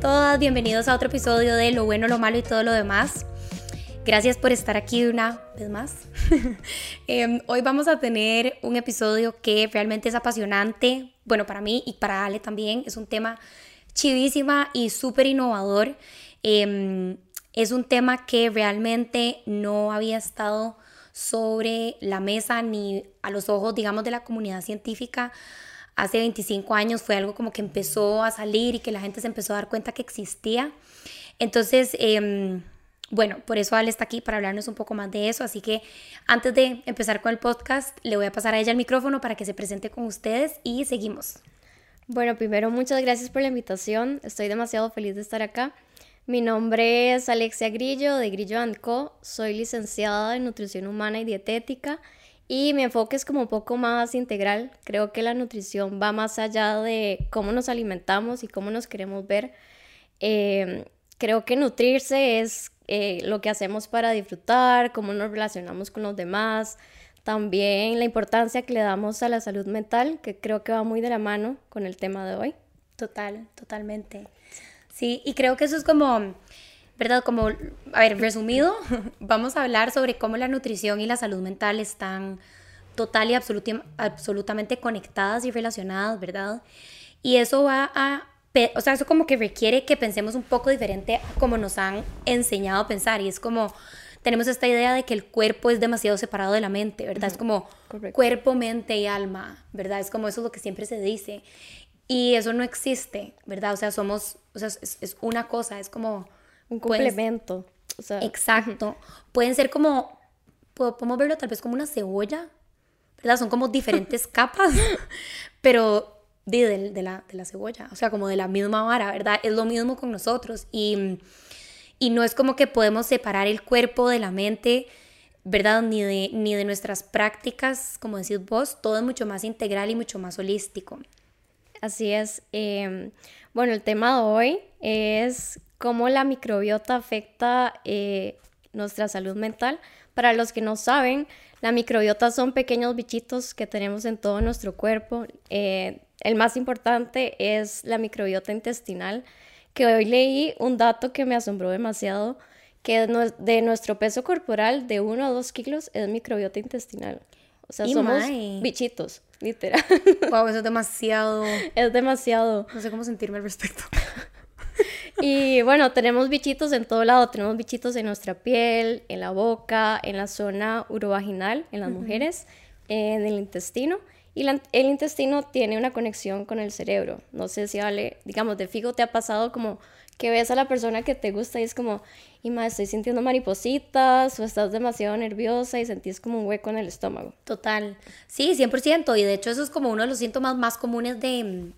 todas, bienvenidos a otro episodio de Lo bueno, lo malo y todo lo demás. Gracias por estar aquí una vez más. Em, hoy vamos a tener un episodio que realmente es apasionante, bueno, para mí y para Ale también. Es un tema chivísima y súper innovador. Em, es un tema que realmente no había estado sobre la mesa ni a los ojos, digamos, de la comunidad científica hace 25 años fue algo como que empezó a salir y que la gente se empezó a dar cuenta que existía. Entonces, em, bueno, por eso Ale está aquí para hablarnos un poco más de eso. Así que antes de empezar con el podcast, le voy a pasar a ella el micrófono para que se presente con ustedes y seguimos. Bueno, primero muchas gracias por la invitación. Estoy demasiado feliz de estar acá. Mi nombre es Alexia Grillo de Grillo Co. Soy licenciada en nutrición humana y dietética y mi enfoque es como un poco más integral. Creo que la nutrición va más allá de cómo nos alimentamos y cómo nos queremos ver. Em, creo que nutrirse es eh, lo que hacemos para disfrutar, cómo nos relacionamos con los demás. También la importancia que le damos a la salud mental, que creo que va muy de la mano con el tema de hoy. Total, totalmente. Sí, y creo que eso es como ¿verdad? Como, a ver, resumido, vamos a hablar sobre cómo la nutrición y la salud mental están total y absolutamente conectadas y relacionadas, ¿verdad? Y eso va a, o sea, eso como que requiere que pensemos un poco diferente como nos han enseñado a pensar. Y es como, tenemos esta idea de que el cuerpo es demasiado separado de la mente, ¿verdad? Es como cuerpo, mente y alma, ¿verdad? Es como eso es lo que siempre se dice. Y eso no existe, ¿verdad? O sea, somos, o sea, es, es una cosa, es como un complemento. exacto. Pueden ser como, podemos verlo tal vez como una cebolla, ¿verdad? Son como diferentes capas, pero de, de, la, de la cebolla, o sea, como de la misma vara, ¿verdad? Es lo mismo con nosotros y, y no es como que podemos separar el cuerpo de la mente, ¿verdad? Ni de, ni de nuestras prácticas, como decís vos, todo es mucho más integral y mucho más holístico. Así es. Em, bueno, el tema de hoy es cómo la microbiota afecta eh, nuestra salud mental. Para los que no saben, la microbiota son pequeños bichitos que tenemos en todo nuestro cuerpo. Eh, el más importante es la microbiota intestinal, que hoy leí un dato que me asombró demasiado, que de nuestro peso corporal de 1 a 2 kilos es microbiota intestinal. O sea, somos bichitos, literal. Wow, eso es demasiado. Es demasiado. No sé cómo sentirme al respecto. Y bueno, tenemos bichitos en todo lado, tenemos bichitos en nuestra piel, en la boca, en la zona urovaginal, en las mujeres, en el intestino. Y el intestino tiene una conexión con el cerebro. No sé si vale, digamos, de fijo te ha pasado como que ves a la persona que te gusta y es como, y más, estoy sintiendo maripositas o estás demasiado nerviosa y sentís como un hueco en el estómago. Total. Sí, 100%. Y de hecho eso es como uno de los síntomas más comunes de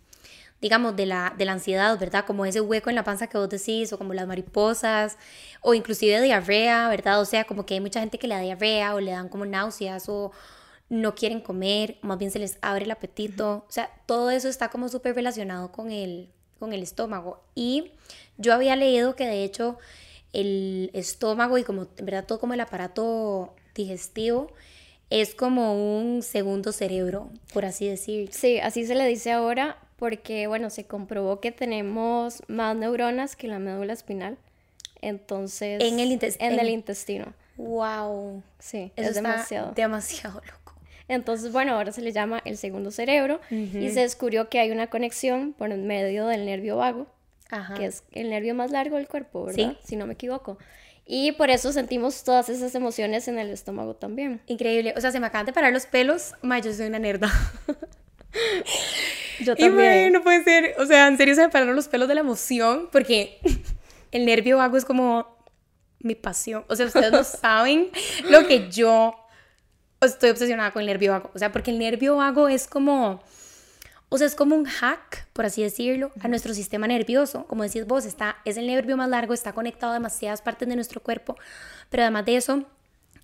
digamos, de la, de la ansiedad, ¿verdad? Como ese hueco en la panza que vos decís, o como las mariposas, o inclusive diarrea, ¿verdad? O sea, como que hay mucha gente que le da diarrea o le dan como náuseas o no quieren comer, más bien se les abre el apetito. O sea, todo eso está como súper relacionado con el, con el estómago. Y yo había leído que de hecho el estómago y como, en verdad, todo como el aparato digestivo, es como un segundo cerebro, por así decir. Sí, así se le dice ahora, porque, bueno, se comprobó que tenemos más neuronas que la médula espinal. Entonces, en el, en el intestino. Wow. Sí, es demasiado. Demasiado loco. Entonces, bueno, ahora se le llama el segundo cerebro y se descubrió que hay una conexión por medio del nervio vago, que es el nervio más largo del cuerpo, ¿verdad? Si no me equivoco. Y por eso sentimos todas esas emociones en el estómago también. Increíble. O sea, se me acaban de parar los pelos. Ma, yo soy una nerda. Yo también. Y no puede ser. O sea, en serio se me pararon los pelos de la emoción porque el nervio vago es como mi pasión. O sea, ustedes no saben lo que yo estoy obsesionada con el nervio vago. O sea, porque el nervio vago es como. O sea, es como un hack, por así decirlo, a nuestro sistema nervioso. Como decís vos, está, es el nervio más largo, está conectado a demasiadas partes de nuestro cuerpo. Pero además de eso,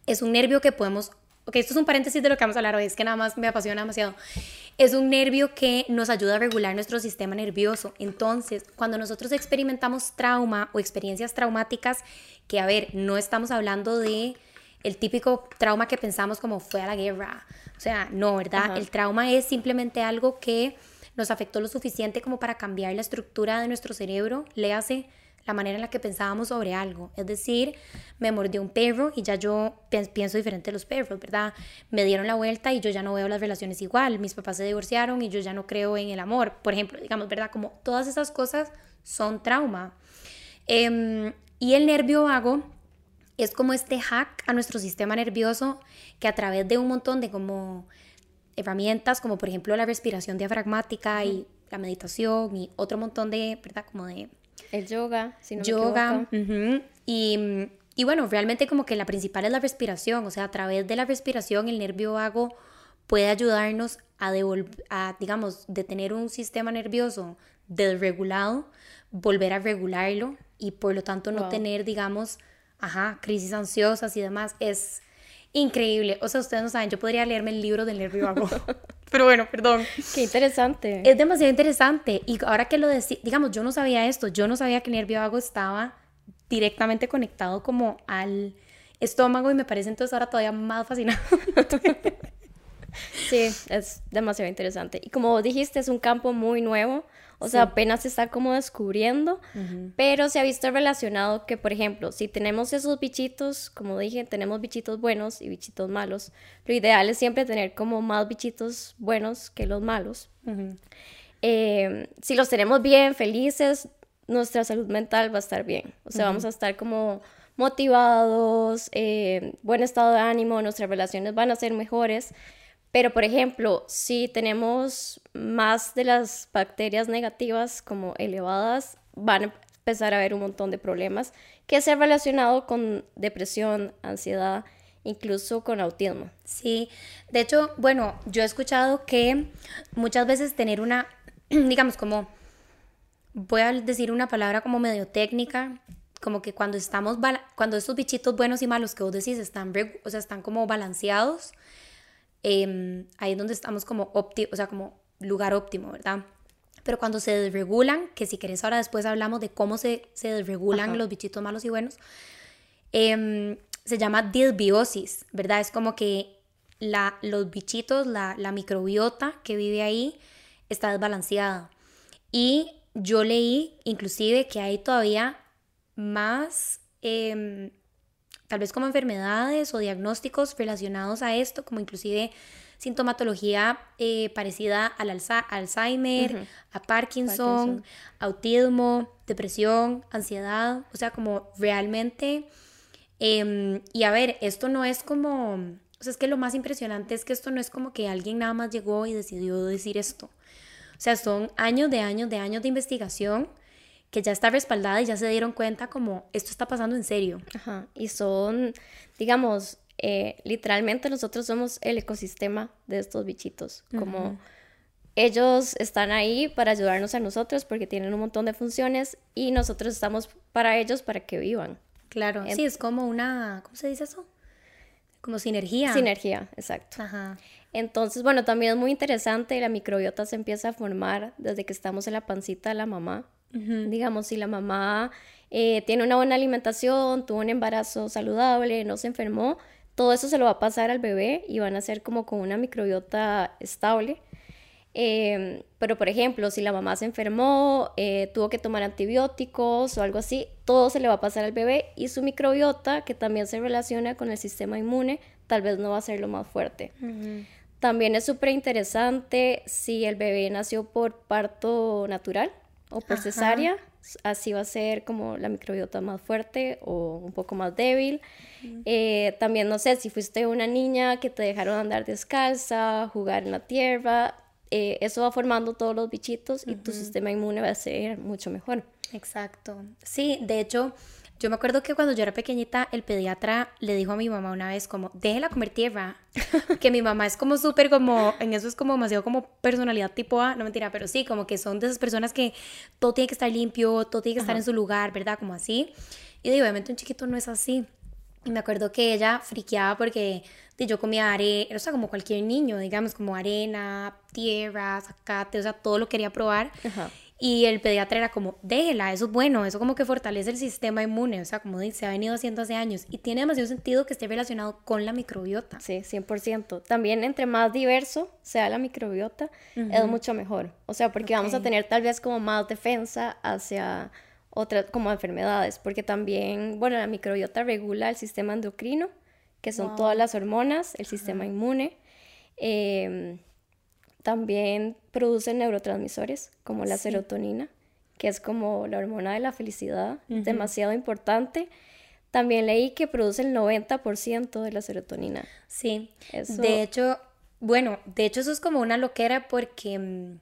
es un nervio que podemos Ok, esto es un paréntesis de lo que vamos a hablar hoy, es que nada más me apasiona demasiado. Es un nervio que nos ayuda a regular nuestro sistema nervioso. Entonces, cuando nosotros experimentamos trauma o experiencias traumáticas, que a ver, no estamos hablando de el típico trauma que pensamos como fue a la guerra. O sea, no, ¿verdad? El trauma es simplemente algo que nos afectó lo suficiente como para cambiar la estructura de nuestro cerebro, le hace la manera en la que pensábamos sobre algo. Es decir, me mordió un perro y ya yo pienso diferente de los perros, ¿verdad? Me dieron la vuelta y yo ya no veo las relaciones igual. Mis papás se divorciaron y yo ya no creo en el amor, por ejemplo, digamos, ¿verdad? Como todas esas cosas son trauma. Em, y el nervio vago es como este hack a nuestro sistema nervioso que a través de un montón de como herramientas, como por ejemplo la respiración diafragmática y la meditación y otro montón de, ¿verdad? Como de el yoga, si no Yoga. y, y, bueno, realmente como que la principal es la respiración, o sea, a través de la respiración el nervio vago puede ayudarnos a, a digamos, de tener un sistema nervioso desregulado, volver a regularlo y por lo tanto no tener, digamos, ajá, crisis ansiosas y demás. Es increíble. O sea, ustedes no saben, yo podría leerme el libro del nervio vago. Pero bueno, perdón. Qué interesante. Es demasiado interesante. Y ahora que lo decís, digamos, yo no sabía esto. Yo no sabía que el nervio vago estaba directamente conectado como al estómago y me parece entonces ahora todavía más fascinante. Sí, es demasiado interesante. Y como dijiste, es un campo muy nuevo. O sea, apenas se está como descubriendo, pero se ha visto relacionado que, por ejemplo, si tenemos esos bichitos, como dije, tenemos bichitos buenos y bichitos malos, lo ideal es siempre tener como más bichitos buenos que los malos. Eh, si los tenemos bien, felices, nuestra salud mental va a estar bien. O sea, vamos a estar como motivados, eh, buen estado de ánimo, nuestras relaciones van a ser mejores. Pero, por ejemplo, si tenemos más de las bacterias negativas como elevadas, van a empezar a haber un montón de problemas que se han relacionado con depresión, ansiedad, incluso con autismo. Sí, de hecho, bueno, yo he escuchado que muchas veces tener una, digamos, como, voy a decir una palabra como medio técnica, como que cuando estamos, cuando estos bichitos buenos y malos que vos decís están, o sea, están como balanceados, Em, ahí es donde estamos como óptimo, o sea, como lugar óptimo, ¿verdad? Pero cuando se desregulan, que si querés ahora después hablamos de cómo se, se desregulan los bichitos malos y buenos, em, se llama disbiosis, ¿verdad? Es como que la, los bichitos, la, la microbiota que vive ahí está desbalanceada. Y yo leí inclusive que hay todavía más eh, tal vez como enfermedades o diagnósticos relacionados a esto, como inclusive sintomatología eh, parecida al Alzheimer, a Parkinson, autismo, depresión, ansiedad, o sea, como realmente... Em, y a ver, esto no es como... O sea, es que lo más impresionante es que esto no es como que alguien nada más llegó y decidió decir esto. O sea, son años de años de años de investigación que ya está respaldada y ya se dieron cuenta como esto está pasando en serio. Ajá. Y son, digamos, eh, literalmente nosotros somos el ecosistema de estos bichitos. Como ellos están ahí para ayudarnos a nosotros porque tienen un montón de funciones y nosotros estamos para ellos para que vivan. Claro, sí, es como una, ¿cómo se dice eso? Como sinergia. Sinergia, exacto. Ajá. Entonces, bueno, también es muy interesante, la microbiota se empieza a formar desde que estamos en la pancita de la mamá. Digamos, si la mamá eh, tiene una buena alimentación, tuvo un embarazo saludable, no se enfermó, todo eso se lo va a pasar al bebé y van a ser como con una microbiota estable. Em, pero, por ejemplo, si la mamá se enfermó, eh, tuvo que tomar antibióticos o algo así, todo se le va a pasar al bebé y su microbiota, que también se relaciona con el sistema inmune, tal vez no va a ser lo más fuerte. También es súper interesante si el bebé nació por parto natural, o por cesárea, así va a ser como la microbiota más fuerte o un poco más débil. Eh, también, no sé, si fuiste una niña que te dejaron andar descalza, jugar en la tierra, eh, eso va formando todos los bichitos y tu sistema inmune va a ser mucho mejor. Exacto. Sí, de hecho, yo me acuerdo que cuando yo era pequeñita, el pediatra le dijo a mi mamá una vez como, déjela comer tierra, que mi mamá es como súper como, en eso es como demasiado como personalidad tipo A, no mentira, pero sí, como que son de esas personas que todo tiene que estar limpio, todo tiene que estar en su lugar, ¿verdad? Como así. Y digo, obviamente un chiquito no es así. Y me acuerdo que ella friqueaba porque yo comía arena, o sea, como cualquier niño, digamos, como arena, tierra, zacate, o sea, todo lo quería probar. Y el pediatra era como, déjela, eso es bueno, eso como que fortalece el sistema inmune, o sea, como se ha venido haciendo hace años. Y tiene demasiado sentido que esté relacionado con la microbiota. Sí, 100%. También entre más diverso sea la microbiota, es mucho mejor. O sea, porque vamos a tener tal vez como más defensa hacia otras como enfermedades, porque también, bueno, la microbiota regula el sistema endocrino, que son todas las hormonas, el sistema inmune. Eh, también producen neurotransmisores como la serotonina, que es como la hormona de la felicidad, demasiado importante. También leí que produce el 90% de la serotonina. Sí, de hecho, bueno, de hecho eso es como una loquera porque mm,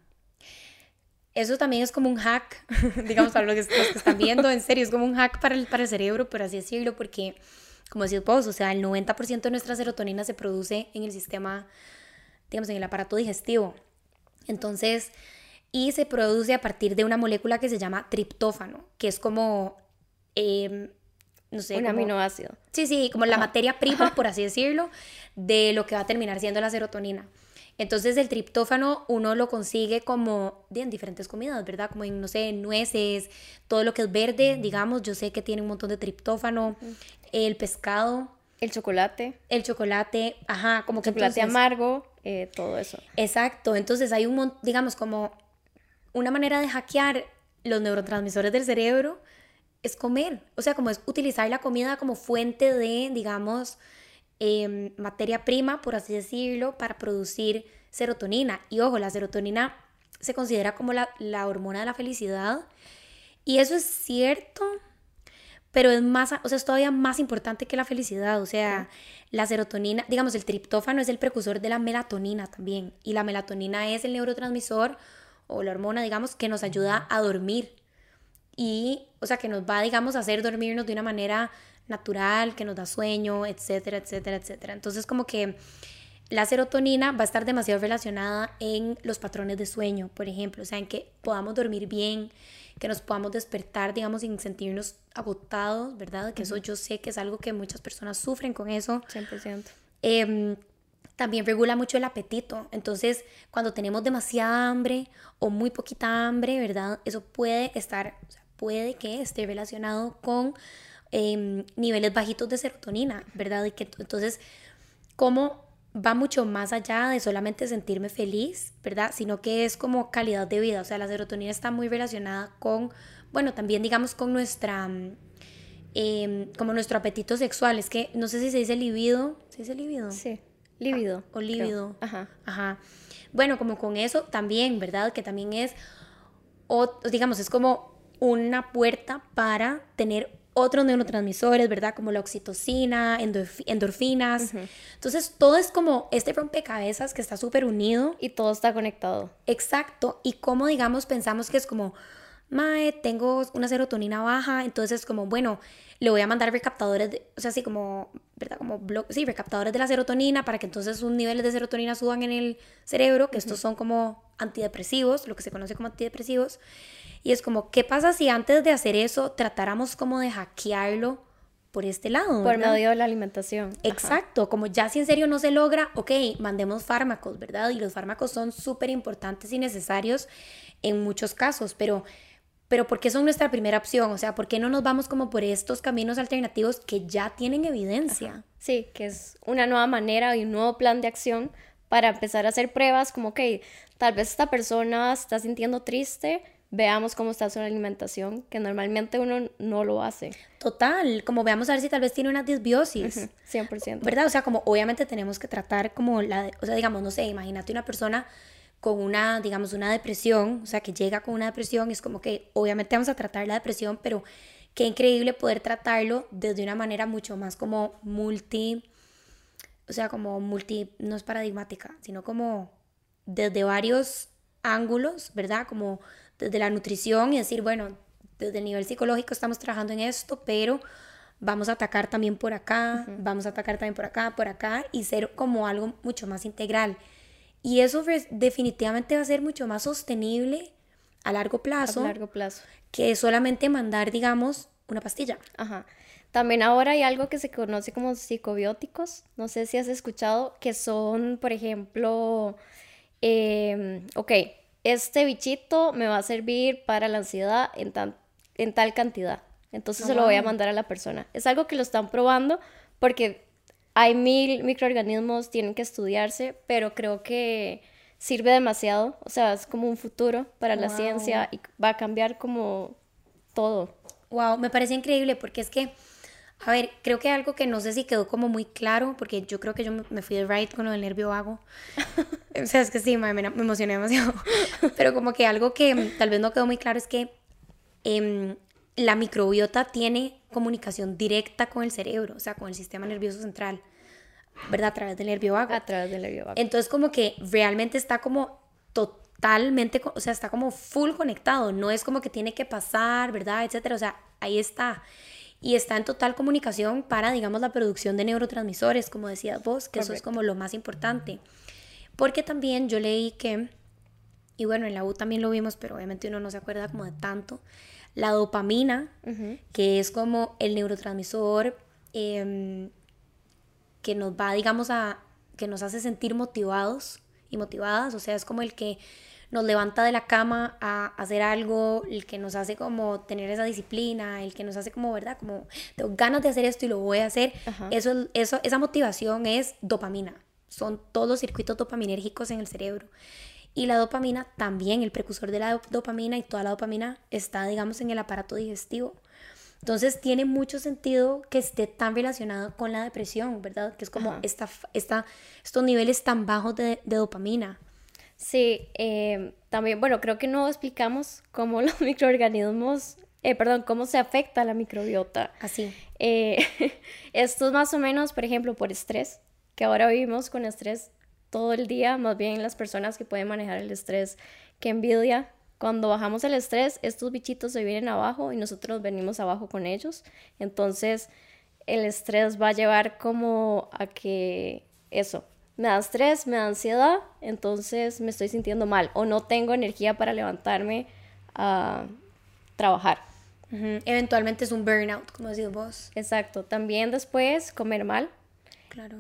eso también es como un hack, digamos, para los que, los que, están viendo, en serio, es como un hack para el, para el cerebro, por así decirlo, porque, como decís vos, o sea, el 90% de nuestra serotonina se produce en el sistema digamos, en el aparato digestivo. Entonces, y se produce a partir de una molécula que se llama triptófano, que es como, em, no sé. Un aminoácido. Sí, sí, como la materia prima, por así decirlo, de lo que va a terminar siendo la serotonina. Entonces el triptófano uno lo consigue como en diferentes comidas, ¿verdad? Como en, no sé, nueces, todo lo que es verde, digamos, yo sé que tiene un montón de triptófano, el pescado. El chocolate. El chocolate, ajá, como que... Chocolate amargo. Eh, todo eso. Exacto, entonces hay un, digamos, como una manera de hackear los neurotransmisores del cerebro es comer, o sea, como es utilizar la comida como fuente de, digamos, em, materia prima, por así decirlo, para producir serotonina. Y ojo, la serotonina se considera como la, la hormona de la felicidad. Y eso es cierto, pero es más, o sea, es todavía más importante que la felicidad, o sea, la serotonina, digamos, el triptófano es el precursor de la melatonina también, y la melatonina es el neurotransmisor o la hormona, digamos, que nos ayuda a dormir, y, o sea, que nos va, digamos, a hacer dormirnos de una manera natural, que nos da sueño, etcétera, etcétera, etcétera. Entonces, como que la serotonina va a estar demasiado relacionada en los patrones de sueño, por ejemplo, o sea, en que podamos dormir bien, que nos podamos despertar, digamos, sin sentirnos agotados, ¿verdad? Que eso yo sé que es algo que muchas personas sufren con eso. 100%. Em, también regula mucho el apetito. Entonces, cuando tenemos demasiada hambre o muy poquita hambre, ¿verdad? Eso puede estar, puede que esté relacionado con em, niveles bajitos de serotonina, ¿verdad? Y que entonces, ¿cómo va mucho más allá de solamente sentirme feliz, ¿verdad? Sino que es como calidad de vida. O sea, la serotonina está muy relacionada con, bueno, también digamos con nuestra, eh, como nuestro apetito sexual. Es que no sé si se dice libido. ¿Se dice libido? Sí, libido. o líbido. Ajá. Ajá. Bueno, como con eso también, ¿verdad? Que también es, o, digamos, es como una puerta para tener otros neurotransmisores, ¿verdad? Como la oxitocina, endorfinas. Entonces, todo es como este rompecabezas que está súper unido. Y todo está conectado. Exacto. Y como, digamos, pensamos que es como, Mae, tengo una serotonina baja, entonces como, bueno, le voy a mandar recaptadores, de, o sea, así como, ¿verdad? Como, sí, recaptadores de la serotonina para que entonces sus niveles de serotonina suban en el cerebro, que estos son como antidepresivos, lo que se conoce como antidepresivos. Y es como, ¿qué pasa si antes de hacer eso tratáramos como de hackearlo por este lado? Por medio de la alimentación. Exacto, como ya si en serio no se logra, ok, mandemos fármacos, ¿verdad? Y los fármacos son súper importantes y necesarios en muchos casos, pero pero ¿por qué son nuestra primera opción? O sea, ¿por qué no nos vamos como por estos caminos alternativos que ya tienen evidencia? Sí, que es una nueva manera y un nuevo plan de acción para empezar a hacer pruebas como que tal vez esta persona está sintiendo triste, veamos cómo está su alimentación, que normalmente uno no lo hace. Total, como veamos a ver si tal vez tiene una disbiosis. 100%. ¿Verdad? O sea, como obviamente tenemos que tratar como la, o sea, digamos, no sé, imagínate una persona con una, digamos, una depresión, o sea, que llega con una depresión, es como que obviamente vamos a tratar la depresión, pero qué increíble poder tratarlo desde una manera mucho más como multi, o sea, como multi, no es paradigmática, sino como desde varios ángulos, ¿verdad? Como desde la nutrición y decir, bueno, desde el nivel psicológico estamos trabajando en esto, pero vamos a atacar también por acá, vamos a atacar también por acá, por acá, y ser como algo mucho más integral. Y eso definitivamente va a ser mucho más sostenible a largo plazo. A largo plazo. Que solamente mandar, digamos, una pastilla. Ajá. También ahora hay algo que se conoce como psicobióticos. No sé si has escuchado, que son, por ejemplo, eh, ok, este bichito me va a servir para la ansiedad en, en tal cantidad. Entonces se lo voy a mandar a la persona. Es algo que lo están probando porque hay mil microorganismos, tienen que estudiarse, pero creo que sirve demasiado. O sea, es como un futuro para la ciencia y va a cambiar como todo. Wow, me parece increíble porque es que, a ver, creo que algo que no sé si quedó como muy claro, porque yo creo que yo me fui de right con lo del nervio vago. o sea, es que sí, me, emocioné demasiado. Pero como que algo que tal vez no quedó muy claro es que em, la microbiota tiene comunicación directa con el cerebro, o sea, con el sistema nervioso central, ¿verdad? A través del nervio vago. A través del nervio vago. Entonces, como que realmente está como totalmente, o sea, está como full conectado, no es como que tiene que pasar, ¿verdad? Etcétera, o sea, ahí está. Y está en total comunicación para, digamos, la producción de neurotransmisores, como decías vos, que eso es como lo más importante. Porque también yo leí que, y bueno, en la U también lo vimos, pero obviamente uno no se acuerda como de tanto, la dopamina, que es como el neurotransmisor em, que nos va, digamos, a, que nos hace sentir motivados y motivadas, o sea, es como el que nos levanta de la cama a hacer algo, el que nos hace como tener esa disciplina, el que nos hace como, ¿verdad? Como tengo ganas de hacer esto y lo voy a hacer. Eso, eso, esa motivación es dopamina. Son todos los circuitos dopaminérgicos en el cerebro. Y la dopamina también, el precursor de la dopamina y toda la dopamina está, digamos, en el aparato digestivo. Entonces tiene mucho sentido que esté tan relacionado con la depresión, ¿verdad? Que es como esta, esta, estos niveles tan bajos de, dopamina. Sí, eh, también, bueno, creo que no explicamos cómo los microorganismos, eh, perdón, cómo se afecta la microbiota. Así. Eh, esto es más o menos, por ejemplo, por estrés, que ahora vivimos con estrés todo el día, más bien las personas que pueden manejar el estrés, que envidia. Cuando bajamos el estrés, estos bichitos se vienen abajo y nosotros venimos abajo con ellos. Entonces, el estrés va a llevar como a que eso, me da estrés, me da ansiedad, entonces me estoy sintiendo mal o no tengo energía para levantarme a trabajar. Eventualmente es un burnout, como decís vos. Exacto. También después comer mal,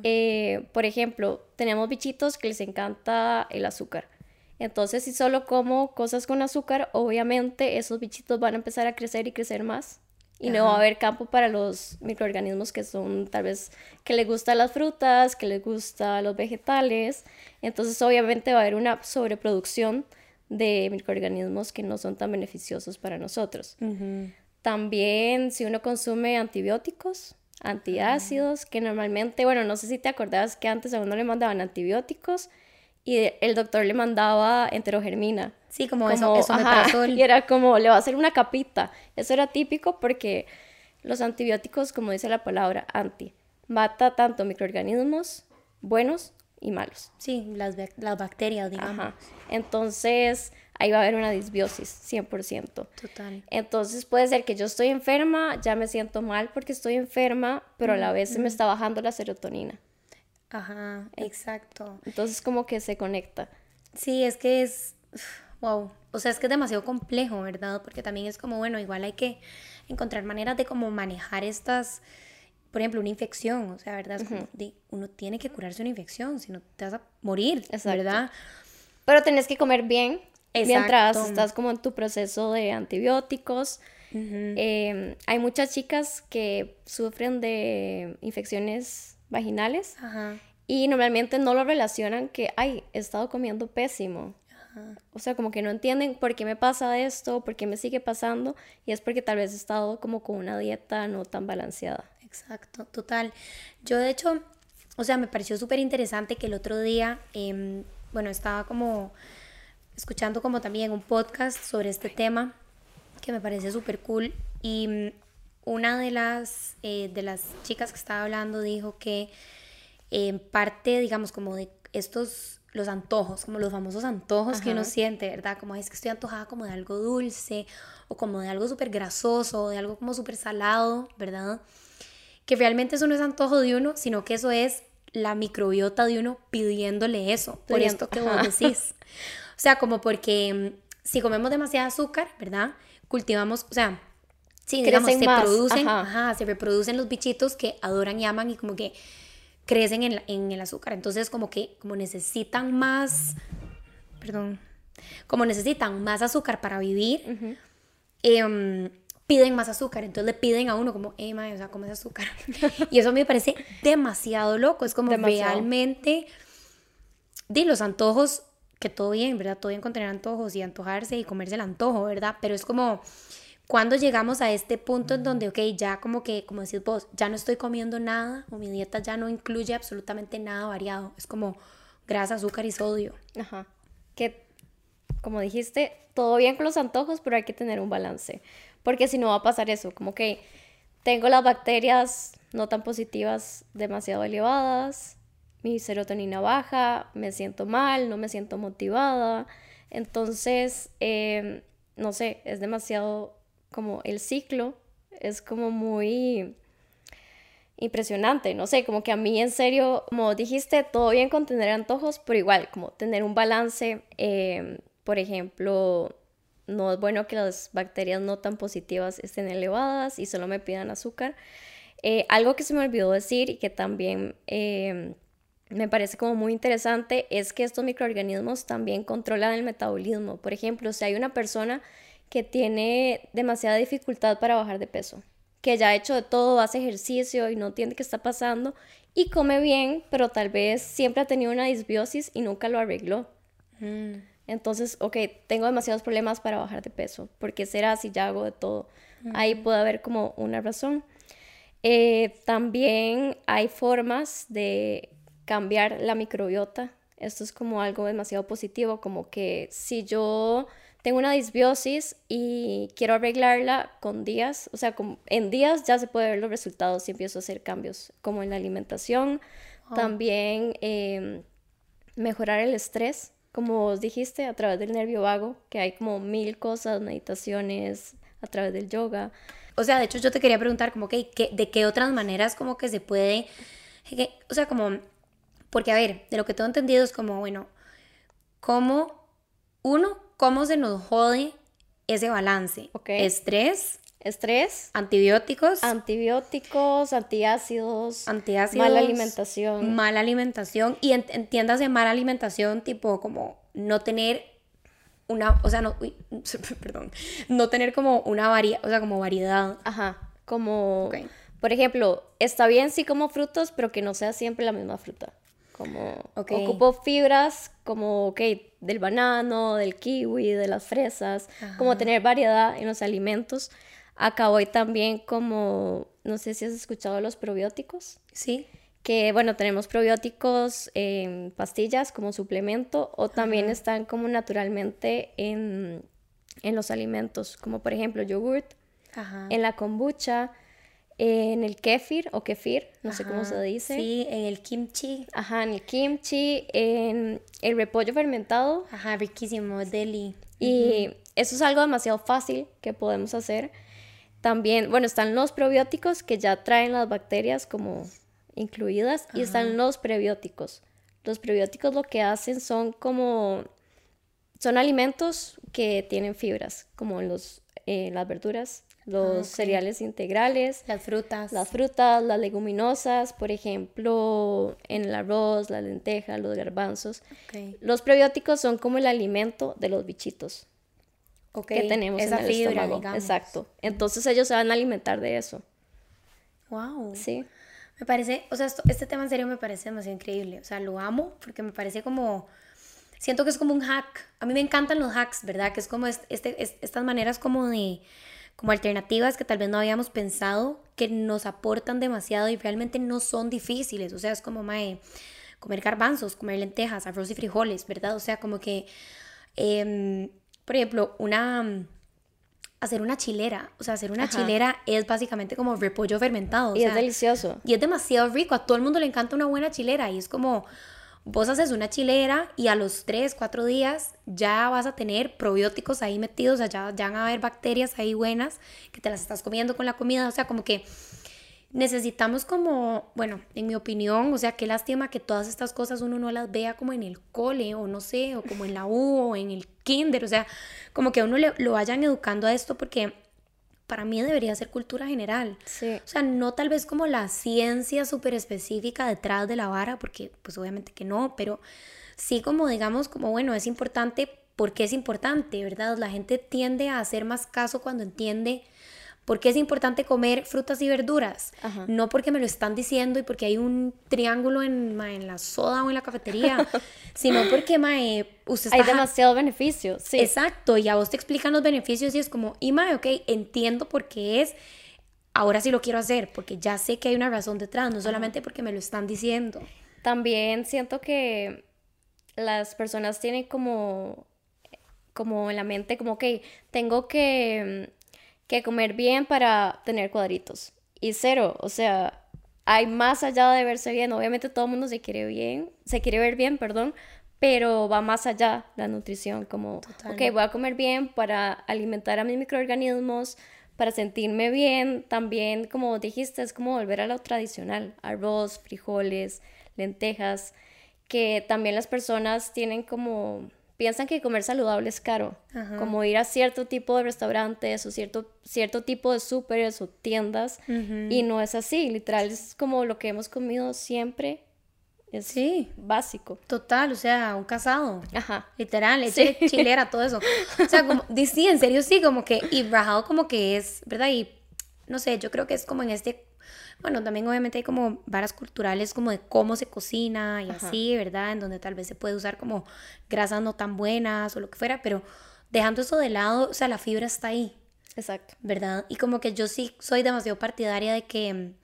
eh, por ejemplo, tenemos bichitos que les encanta el azúcar. Entonces, si solo como cosas con azúcar, obviamente esos bichitos van a empezar a crecer y crecer más. Y no va a haber campo para los microorganismos que son tal vez que les gustan las frutas, que les gustan los vegetales. Entonces, obviamente va a haber una sobreproducción de microorganismos que no son tan beneficiosos para nosotros. También, si uno consume antibióticos, antiácidos, que normalmente, bueno, no sé si te acordabas que antes a uno le mandaban antibióticos y el doctor le mandaba enterogermina. Sí, como, eso, eso ajá, Y era como, le va a hacer una capita. Eso era típico porque los antibióticos, como dice la palabra, anti, mata tanto microorganismos buenos y malos. Sí, las, las bacterias, digamos. Ajá. Entonces, ahí va a haber una disbiosis, 100%. Total. Entonces puede ser que yo estoy enferma, ya me siento mal porque estoy enferma, pero a la vez se me está bajando la serotonina. Ajá, exacto. Entonces como que se conecta. Sí, es que es, wow, o sea, es que es demasiado complejo, ¿verdad? Porque también es como, bueno, igual hay que encontrar maneras de como manejar estas, por ejemplo, una infección, o sea, ¿verdad? Es como, uno tiene que curarse una infección, si no te vas a morir, ¿verdad? Pero tenés que comer bien, mientras estás como en tu proceso de antibióticos. Em, hay muchas chicas que sufren de infecciones vaginales y normalmente no lo relacionan que, ay, he estado comiendo pésimo. O sea, como que no entienden por qué me pasa esto, por qué me sigue pasando, y es porque tal vez he estado como con una dieta no tan balanceada. Exacto, total. Yo de hecho, o sea, me pareció súper interesante que el otro día, em, bueno, estaba como escuchando como también un podcast sobre este tema que me parece súper cool y mm, una de las, eh, de las chicas que estaba hablando dijo que en parte, digamos, como de estos, los antojos, como los famosos antojos que uno siente, ¿verdad? Como es que estoy antojada como de algo dulce o como de algo súper grasoso, de algo como súper salado, ¿verdad? Que realmente eso no es antojo de uno, sino que eso es la microbiota de uno pidiéndole eso, por esto que vos decís. O sea, como porque mm, si comemos demasiado azúcar, ¿verdad? Cultivamos, o sea, sí, digamos, se producen, ajá. se reproducen los bichitos que adoran y aman y como que crecen en, en el azúcar. Entonces, como que como necesitan más, perdón, como necesitan más azúcar para vivir, em, piden más azúcar. Entonces le piden a uno como, hey, mae, o sea, come azúcar. y eso me parece demasiado loco. Es como realmente, de los antojos, que todo bien, ¿verdad? Todo bien con tener antojos y antojarse y comerse el antojo, ¿verdad? Pero es como cuando llegamos a este punto en donde, ok, ya como que, como decís vos, ya no estoy comiendo nada o mi dieta ya no incluye absolutamente nada variado. Es como grasa, azúcar y sodio. Ajá. Que, como dijiste, todo bien con los antojos, pero hay que tener un balance. Porque si no va a pasar eso, como que tengo las bacterias no tan positivas demasiado elevadas, mi serotonina baja, me siento mal, no me siento motivada. Entonces, em, no sé, es demasiado como el ciclo, es como muy impresionante, no sé, como que a mí en serio, como dijiste, todo bien con tener antojos, pero igual, como tener un balance, em, por ejemplo, no es bueno que las bacterias no tan positivas estén elevadas y solo me pidan azúcar. Eh, algo que se me olvidó decir y que también em, me parece como muy interesante es que estos microorganismos también controlan el metabolismo. Por ejemplo, si hay una persona que tiene demasiada dificultad para bajar de peso, que ya ha hecho de todo, hace ejercicio y no entiende qué está pasando y come bien, pero tal vez siempre ha tenido una disbiosis y nunca lo arregló. Mm. Entonces, ok, tengo demasiados problemas para bajar de peso. ¿Por qué será si ya hago de todo? Ahí puede haber como una razón. Eh, también hay formas de cambiar la microbiota. Esto es como algo demasiado positivo, como que si yo tengo una disbiosis y quiero arreglarla con días, o sea, en días ya se puede ver los resultados si empiezo a hacer cambios, como en la alimentación, también em, mejorar el estrés, como os dijiste, a través del nervio vago, que hay como mil cosas, meditaciones, a través del yoga. O sea, de hecho yo te quería preguntar como que, de qué otras maneras como que se puede, o sea, como, porque a ver, de lo que tengo entendido es como, bueno, cómo uno cómo se nos jode ese balance. Estrés. Estrés. Antibióticos. Antibióticos, antiácidos. Antiácidos. Mala alimentación. Mala alimentación. Y entiéndase mala alimentación, tipo como no tener una, o sea, no, perdón, no tener como una variedad, o sea, como variedad. Ajá, como, por ejemplo, está bien si como frutos, pero que no sea siempre la misma fruta. Como ocupo fibras como, ok, del banano, del kiwi, de las fresas, como tener variedad en los alimentos. Acá voy también como, no sé si has escuchado los probióticos. Sí. Que bueno, tenemos probióticos en pastillas como suplemento o también están como naturalmente en, en, los alimentos, como por ejemplo yogurt, en la kombucha, en el kefir o kefir, no sé cómo se dice. Sí, en el kimchi. Ajá, en el kimchi, en el repollo fermentado. Ajá, riquísimo, deli. Y eso es algo demasiado fácil que podemos hacer. También, bueno, están los probióticos que ya traen las bacterias como incluidas y están los prebióticos. Los prebióticos lo que hacen son como son alimentos que tienen fibras, como los, eh, las verduras, los cereales integrales, las frutas, las frutas, las leguminosas, por ejemplo, en el arroz, las lentejas, los garbanzos. Los prebióticos son como el alimento de los bichitos que tenemos en el estómago. Exacto. Entonces ellos se van a alimentar de eso. Wow. Sí. Me parece, o sea, este tema en serio me parece demasiado increíble. O sea, lo amo porque me parece como siento que es como un hack. A mí me encantan los hacks, ¿verdad? Que es como este, estas maneras como de como alternativas que tal vez no habíamos pensado que nos aportan demasiado y realmente no son difíciles. O sea, es como mae, comer garbanzos, comer lentejas, arroz y frijoles, ¿verdad? O sea, como que, em, por ejemplo, una hacer una chilera. O sea, hacer una chilera es básicamente como repollo fermentado. y es delicioso. Y es demasiado rico. A todo el mundo le encanta una buena chilera. Y es como, Vos haces una chilera y a los 3, 4 días ya vas a tener probióticos ahí metidos, o sea, ya, van a haber bacterias ahí buenas que te las estás comiendo con la comida, o sea, como que necesitamos como, bueno, en mi opinión, o sea, qué lástima que todas estas cosas uno no las vea como en el cole o no sé, o como en la U o en el kinder, o sea, como que a uno le, lo vayan educando a esto porque para mí debería ser cultura general. Sí. O sea, no tal vez como la ciencia súper específica detrás de la vara, porque pues obviamente que no, pero sí como digamos, como bueno, es importante por qué es importante, ¿verdad? La gente tiende a hacer más caso cuando entiende por qué es importante comer frutas y verduras. No porque me lo están diciendo y porque hay un triángulo en, en la soda o en la cafetería, sino porque mae, usted Hay demasiado beneficio, sí. Exacto, y a vos te explican los beneficios y es como, y mae, ok, entiendo por qué es, ahora sí lo quiero hacer, porque ya sé que hay una razón detrás, no solamente porque me lo están diciendo. También siento que las personas tienen como como en la mente como que tengo que que comer bien para tener cuadritos. Y cero, o sea, hay más allá de verse bien. Obviamente todo el mundo se quiere bien, se quiere ver bien, perdón, pero va más allá la nutrición, como, ok, voy a comer bien para alimentar a mis microorganismos, para sentirme bien, también, como dijiste, es como volver a lo tradicional, arroz, frijoles, lentejas, que también las personas tienen como piensan que comer saludable es caro, como ir a cierto tipo de restaurantes o cierto, cierto tipo de súperes o tiendas, y no es así, literal, es como lo que hemos comido siempre. Es sí. básico. Total, o sea, un casado. Ajá. Literal, sí. chilera, todo eso. O sea, como, sí, en serio sí, como que, y rajado como que es, ¿verdad? Y no sé, yo creo que es como en este bueno, también obviamente hay como varas culturales como de cómo se cocina y así, ¿verdad? En donde tal vez se puede usar como grasas no tan buenas o lo que fuera, pero dejando eso de lado, o sea, la fibra está ahí. Exacto. ¿Verdad? Y como que yo sí soy demasiado partidaria de que mm,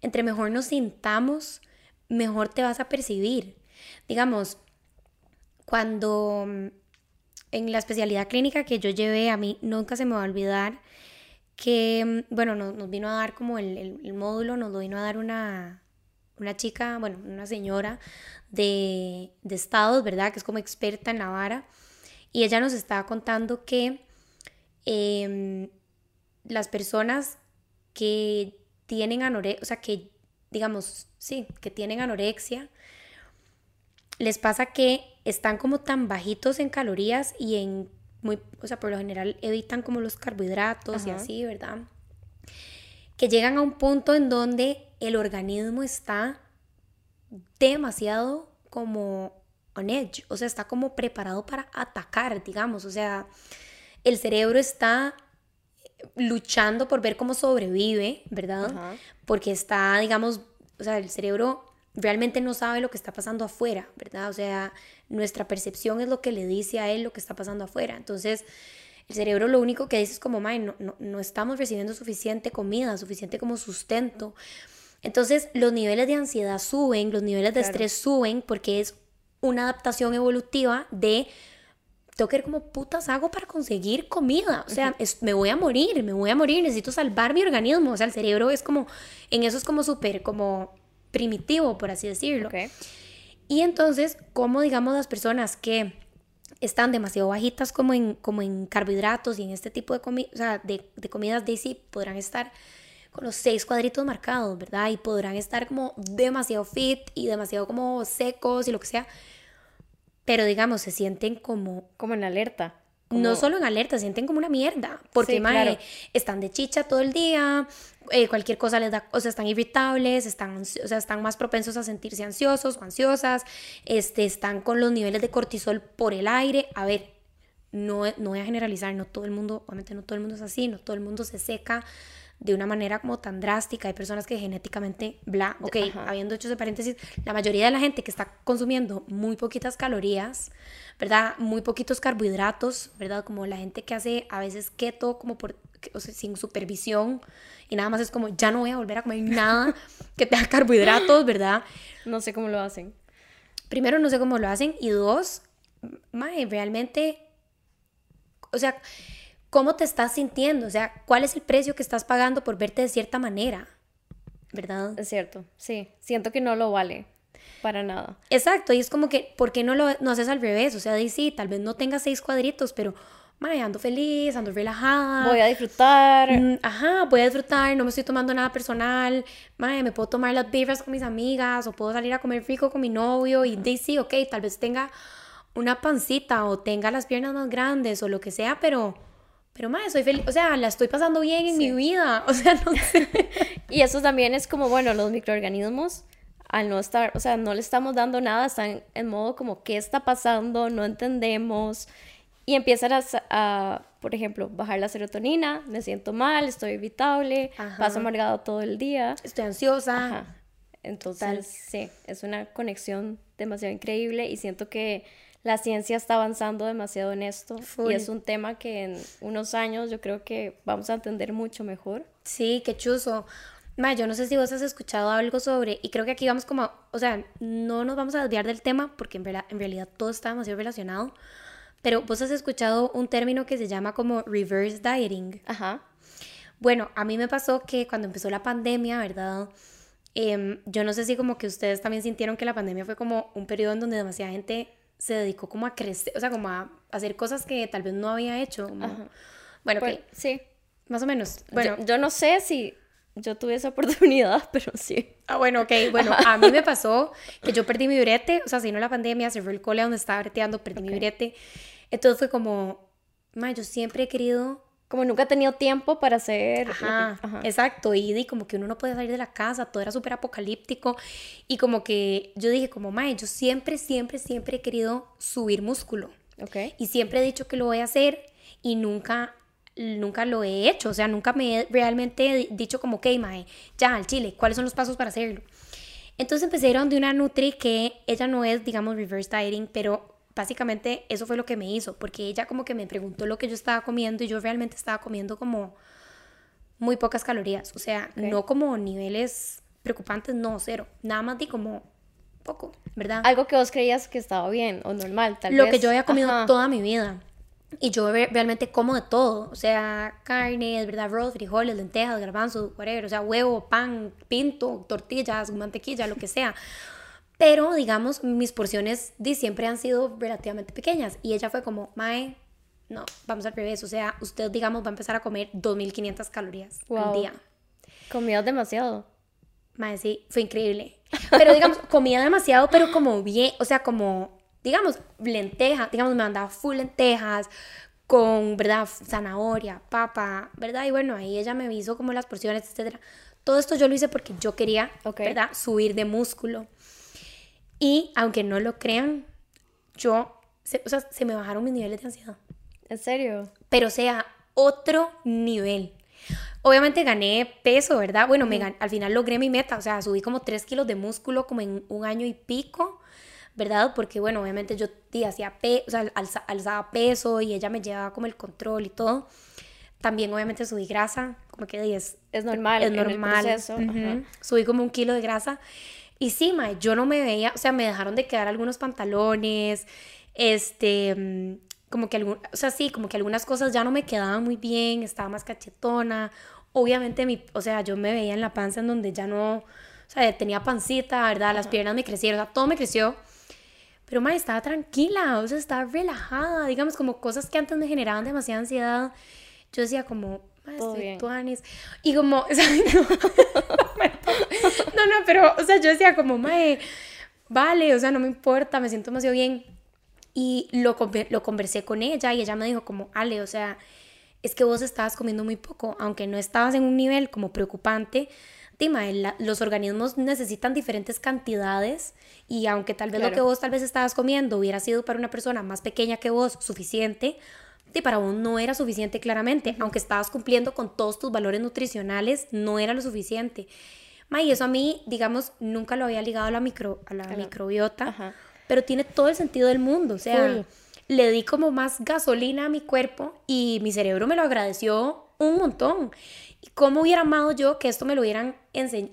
entre mejor nos sintamos, mejor te vas a percibir. Digamos, cuando mm, en la especialidad clínica que yo llevé, a mí nunca se me va a olvidar que, mm, bueno, nos, vino a dar como el, módulo, nos lo vino a dar una, una chica, bueno, una señora de, de, estados, ¿verdad? Que es como experta en la vara. Y ella nos estaba contando que em, las personas que tienen anorexia, o sea, que, digamos, sí, que tienen anorexia, les pasa que están como tan bajitos en calorías y en muy, o sea, por lo general evitan como los carbohidratos y así, ¿verdad? Que llegan a un punto en donde el organismo está demasiado como on edge, o sea, está como preparado para atacar, digamos, o sea, el cerebro está luchando por ver cómo sobrevive, ¿verdad? Porque está, digamos, o sea, el cerebro realmente no sabe lo que está pasando afuera, ¿verdad? O sea, nuestra percepción es lo que le dice a él lo que está pasando afuera. Entonces, el cerebro lo único que dice es como, no, no, estamos recibiendo suficiente comida, suficiente como sustento. Entonces, los niveles de ansiedad suben, los niveles de estrés suben porque es una adaptación evolutiva de tengo que ver cómo putas hago para conseguir comida. O sea, me voy a morir, me voy a morir, necesito salvar mi organismo. O sea, el cerebro es como, en eso es como súper, como primitivo, por así decirlo. Y entonces, como digamos las personas que están demasiado bajitas como en, como en carbohidratos y en este tipo de, comi o sea, de, de comidas sí podrán estar con los seis cuadritos marcados, ¿verdad? Y podrán estar como demasiado fit y demasiado como secos y lo que sea. Pero digamos, se sienten como... Como en alerta. No solo en alerta, sienten como una mierda. Porque, están de chicha todo el día, eh, cualquier cosa les da, o sea, están irritables, están, o sea, están más propensos a sentirse ansiosos o ansiosas, este, están con los niveles de cortisol por el aire. A ver, no, no voy a generalizar, no todo el mundo, obviamente no todo el mundo es así, no todo el mundo se seca de una manera como tan drástica. Hay personas que genéticamente, bla, ok, habiendo hecho ese paréntesis, la mayoría de la gente que está consumiendo muy poquitas calorías, ¿verdad? Muy poquitos carbohidratos, ¿verdad? Como la gente que hace a veces keto como por, o sea, sin supervisión y nada más es como, ya no voy a volver a comer nada que tenga carbohidratos, ¿verdad? No sé cómo lo hacen. Primero, no sé cómo lo hacen y dos, mae, realmente, o sea, cómo te estás sintiendo, o sea, cuál es el precio que estás pagando por verte de cierta manera, ¿verdad? Es cierto, sí, siento que no lo vale. Para nada. Exacto, y es como que, ¿por qué no lo no haces al revés? O sea, di sí, tal vez no tengas seis cuadritos, pero Mae, ando feliz, ando relajada. Voy a disfrutar. Mm, ajá, voy a disfrutar, no me estoy tomando nada personal. Mae, me puedo tomar las birras con mis amigas o puedo salir a comer rico con mi novio y di sí, ok, tal vez tenga una pancita o tenga las piernas más grandes o lo que sea, pero pero más, soy feliz, o sea, la estoy pasando bien en mi vida, o sea, no sé. y eso también es como, bueno, los microorganismos al no estar, o sea, no le estamos dando nada, están en modo como, ¿qué está pasando? No entendemos. Y empiezan a, por ejemplo, bajar la serotonina, me siento mal, estoy irritable, paso amargado todo el día. Estoy ansiosa. Entonces, sí, es una conexión demasiado increíble y siento que la ciencia está avanzando demasiado en esto y es un tema que en unos años yo creo que vamos a entender mucho mejor. Sí, qué chuzo. Ma, yo no sé si vos has escuchado algo sobre, y creo que aquí vamos como, o sea, no nos vamos a desviar del tema porque en, en realidad todo está demasiado relacionado, pero vos has escuchado un término que se llama como reverse dieting. Ajá. Bueno, a mí me pasó que cuando empezó la pandemia, ¿verdad? Em, yo no sé si como que ustedes también sintieron que la pandemia fue como un periodo en donde demasiada gente se dedicó como a crecer, o sea, como a hacer cosas que tal vez no había hecho. Bueno, pues, sí. Más o menos. Bueno, yo, no sé si yo tuve esa oportunidad, pero sí. Ah, bueno, ok. Bueno, a mí me pasó que yo perdí mi brete, o sea, si no la pandemia, se fue el cole donde estaba breteando, perdí mi brete. Entonces fue como, ma, yo siempre he querido... Como nunca he tenido tiempo para hacer... Ajá, exacto. Y, y, como que uno no puede salir de la casa, todo era súper apocalíptico. Y como que yo dije como, ma, yo siempre, siempre, siempre he querido subir músculo. Ok. Y siempre he dicho que lo voy a hacer y nunca nunca lo he hecho, o sea, nunca me he realmente dicho como, ok, mae, ya, al chile, ¿cuáles son los pasos para hacerlo? Entonces empecé a ir a donde una Nutri que ella no es, digamos, reverse dieting, pero básicamente eso fue lo que me hizo, porque ella como que me preguntó lo que yo estaba comiendo y yo realmente estaba comiendo como muy pocas calorías, o sea, no como niveles preocupantes, no, cero, nada más de como poco, ¿verdad? Algo que vos creías que estaba bien o normal, tal lo vez. Lo que yo había comido toda mi vida. Y yo realmente como de todo, o sea, carne, ¿verdad? Arroz, frijoles, lentejas, garbanzos, whatever, o sea, huevo, pan, pinto, tortillas, mantequilla, lo que sea. Pero, digamos, mis porciones de siempre han sido relativamente pequeñas. Y ella fue como, Mae, no, vamos al revés. O sea, usted, digamos, va a empezar a comer 2.500 calorías al día. Comía demasiado. Mae, sí, fue increíble. Pero, digamos, comía demasiado, pero como bien, o sea, como digamos, lentejas, digamos, me mandaba full lentejas con, ¿verdad? Zanahoria, papa, ¿verdad? Y bueno, ahí ella me hizo como las porciones, etcétera. Todo esto yo lo hice porque yo quería, ¿verdad? Subir de músculo. Y aunque no lo crean, yo, o sea, se me bajaron mis niveles de ansiedad. ¿En serio? Pero o sea, otro nivel. Obviamente gané peso, ¿verdad? Bueno, me al final logré mi meta, o sea, subí como 3 kilos de músculo como en un año y pico. ¿verdad? Porque, bueno, obviamente yo hacía pe o sea, alzaba peso y ella me llevaba como el control y todo. También, obviamente, subí grasa, como que es, es normal. Es normal. Subí como un kilo de grasa. Y sí, ma, yo no me veía, o sea, me dejaron de quedar algunos pantalones, este, mm, como que algún, o sea, sí, como que algunas cosas ya no me quedaban muy bien, estaba más cachetona. Obviamente, mi, o sea, yo me veía en la panza en donde ya no, o sea, tenía pancita, ¿verdad? Las piernas me crecieron, o sea, todo me creció. Pero, ma, estaba tranquila, o sea, estaba relajada, digamos, como cosas que antes me generaban demasiada ansiedad. Yo decía como, ma, estoy tuanis. Y como, no, no, pero, o sea, yo decía como, ma, vale, o sea, no me importa, me siento demasiado bien. Y lo, lo conversé con ella y ella me dijo como, Ale, o sea, es que vos estabas comiendo muy poco, aunque no estabas en un nivel como preocupante, los organismos necesitan diferentes cantidades y aunque tal vez lo que vos tal vez estabas comiendo hubiera sido para una persona más pequeña que vos suficiente, y para vos no era suficiente claramente, aunque estabas cumpliendo con todos tus valores nutricionales, no era lo suficiente. Ma, y eso a mí, digamos, nunca lo había ligado a la, micro, a la microbiota, pero tiene todo el sentido del mundo, o sea, le di como más gasolina a mi cuerpo y mi cerebro me lo agradeció un montón. ¿Y cómo hubiera amado yo que esto me lo hubieran,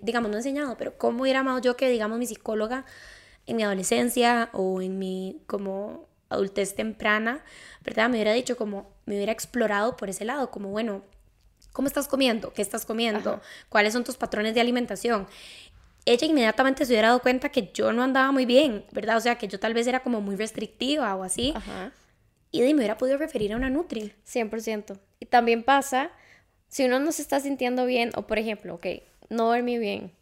digamos, no enseñado, pero cómo hubiera amado yo que, digamos, mi psicóloga en mi adolescencia o en mi como adultez temprana, ¿verdad? Me hubiera dicho como, me hubiera explorado por ese lado, como, bueno, ¿cómo estás comiendo? ¿Qué estás comiendo? ¿Cuáles son tus patrones de alimentación? Ella inmediatamente se hubiera dado cuenta que yo no andaba muy bien, ¿verdad? O sea, que yo tal vez era como muy restrictiva o así. Y me hubiera podido referir a una Nutri. 100%. Y también pasa si uno no se está sintiendo bien, o por ejemplo, ok, no dormí bien,